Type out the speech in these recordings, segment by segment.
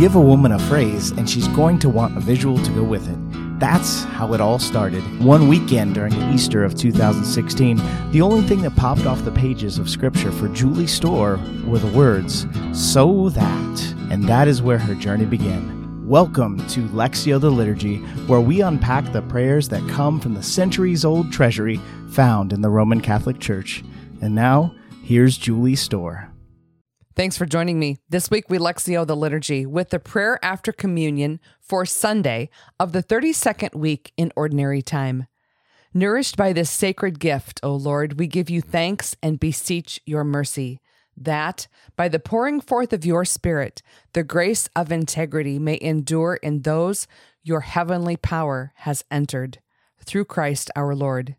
give a woman a phrase, and she's going to want a visual to go with it. That's how it all started. One weekend during Easter of 2016, the only thing that popped off the pages of Scripture for Julie Storr were the words, So that. And that is where her journey began. Welcome to Lectio the Liturgy, where we unpack the prayers that come from the centuries old treasury found in the Roman Catholic Church. And now, here's Julie Storr. Thanks for joining me. This week we Lectio the Liturgy with the prayer after communion for Sunday of the 32nd week in Ordinary Time. Nourished by this sacred gift, O Lord, we give you thanks and beseech your mercy that, by the pouring forth of your Spirit, the grace of integrity may endure in those your heavenly power has entered. Through Christ our Lord.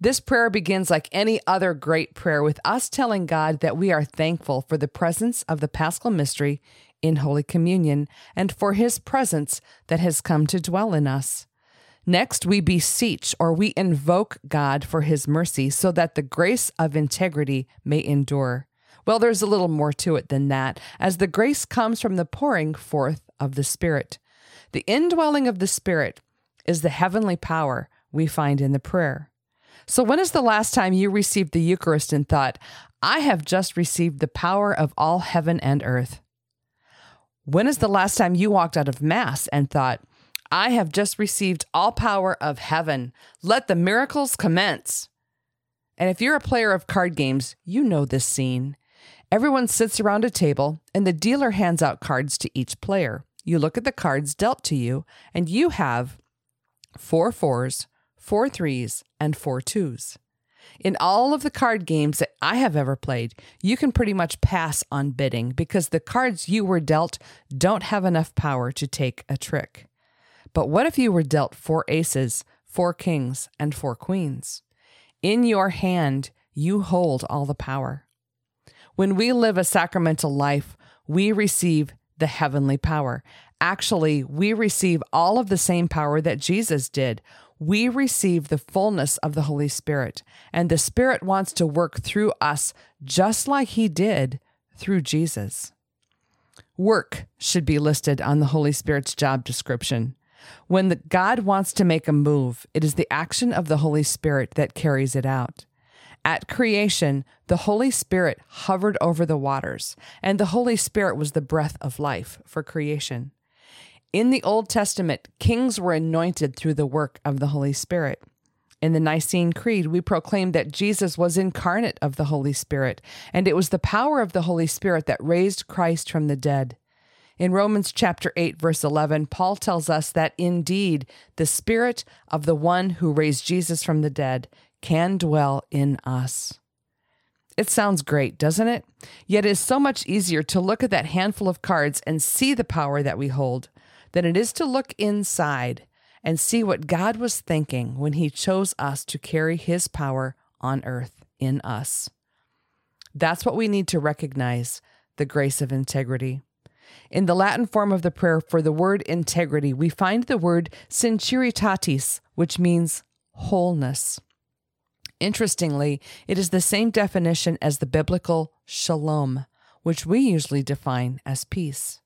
This prayer begins like any other great prayer with us telling God that we are thankful for the presence of the Paschal Mystery in Holy Communion and for His presence that has come to dwell in us. Next, we beseech or we invoke God for His mercy so that the grace of integrity may endure. Well, there's a little more to it than that, as the grace comes from the pouring forth of the Spirit. The indwelling of the Spirit is the heavenly power we find in the prayer. So, when is the last time you received the Eucharist and thought, I have just received the power of all heaven and earth? When is the last time you walked out of Mass and thought, I have just received all power of heaven? Let the miracles commence. And if you're a player of card games, you know this scene. Everyone sits around a table, and the dealer hands out cards to each player. You look at the cards dealt to you, and you have four fours, four threes, and four twos. In all of the card games that I have ever played, you can pretty much pass on bidding because the cards you were dealt don't have enough power to take a trick. But what if you were dealt four aces, four kings, and four queens? In your hand, you hold all the power. When we live a sacramental life, we receive the heavenly power. Actually, we receive all of the same power that Jesus did. We receive the fullness of the Holy Spirit, and the Spirit wants to work through us just like He did through Jesus. Work should be listed on the Holy Spirit's job description. When the, God wants to make a move, it is the action of the Holy Spirit that carries it out. At creation, the Holy Spirit hovered over the waters, and the Holy Spirit was the breath of life for creation. In the Old Testament, kings were anointed through the work of the Holy Spirit. In the Nicene Creed, we proclaim that Jesus was incarnate of the Holy Spirit, and it was the power of the Holy Spirit that raised Christ from the dead. In Romans chapter 8 verse 11, Paul tells us that indeed the spirit of the one who raised Jesus from the dead can dwell in us. It sounds great, doesn't it? Yet it is so much easier to look at that handful of cards and see the power that we hold than it is to look inside and see what God was thinking when He chose us to carry His power on earth in us. That's what we need to recognize the grace of integrity. In the Latin form of the prayer for the word integrity, we find the word sinceritatis, which means wholeness. Interestingly, it is the same definition as the biblical shalom, which we usually define as peace.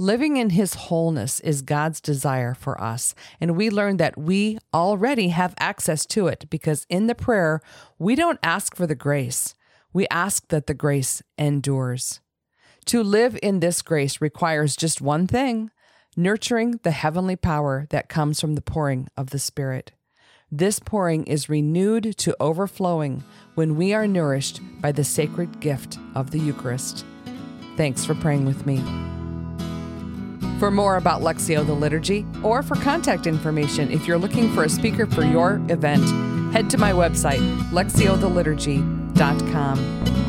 Living in His wholeness is God's desire for us, and we learn that we already have access to it because in the prayer, we don't ask for the grace, we ask that the grace endures. To live in this grace requires just one thing nurturing the heavenly power that comes from the pouring of the Spirit. This pouring is renewed to overflowing when we are nourished by the sacred gift of the Eucharist. Thanks for praying with me. For more about Lectio the Liturgy, or for contact information if you're looking for a speaker for your event, head to my website, lectiotheliturgy.com.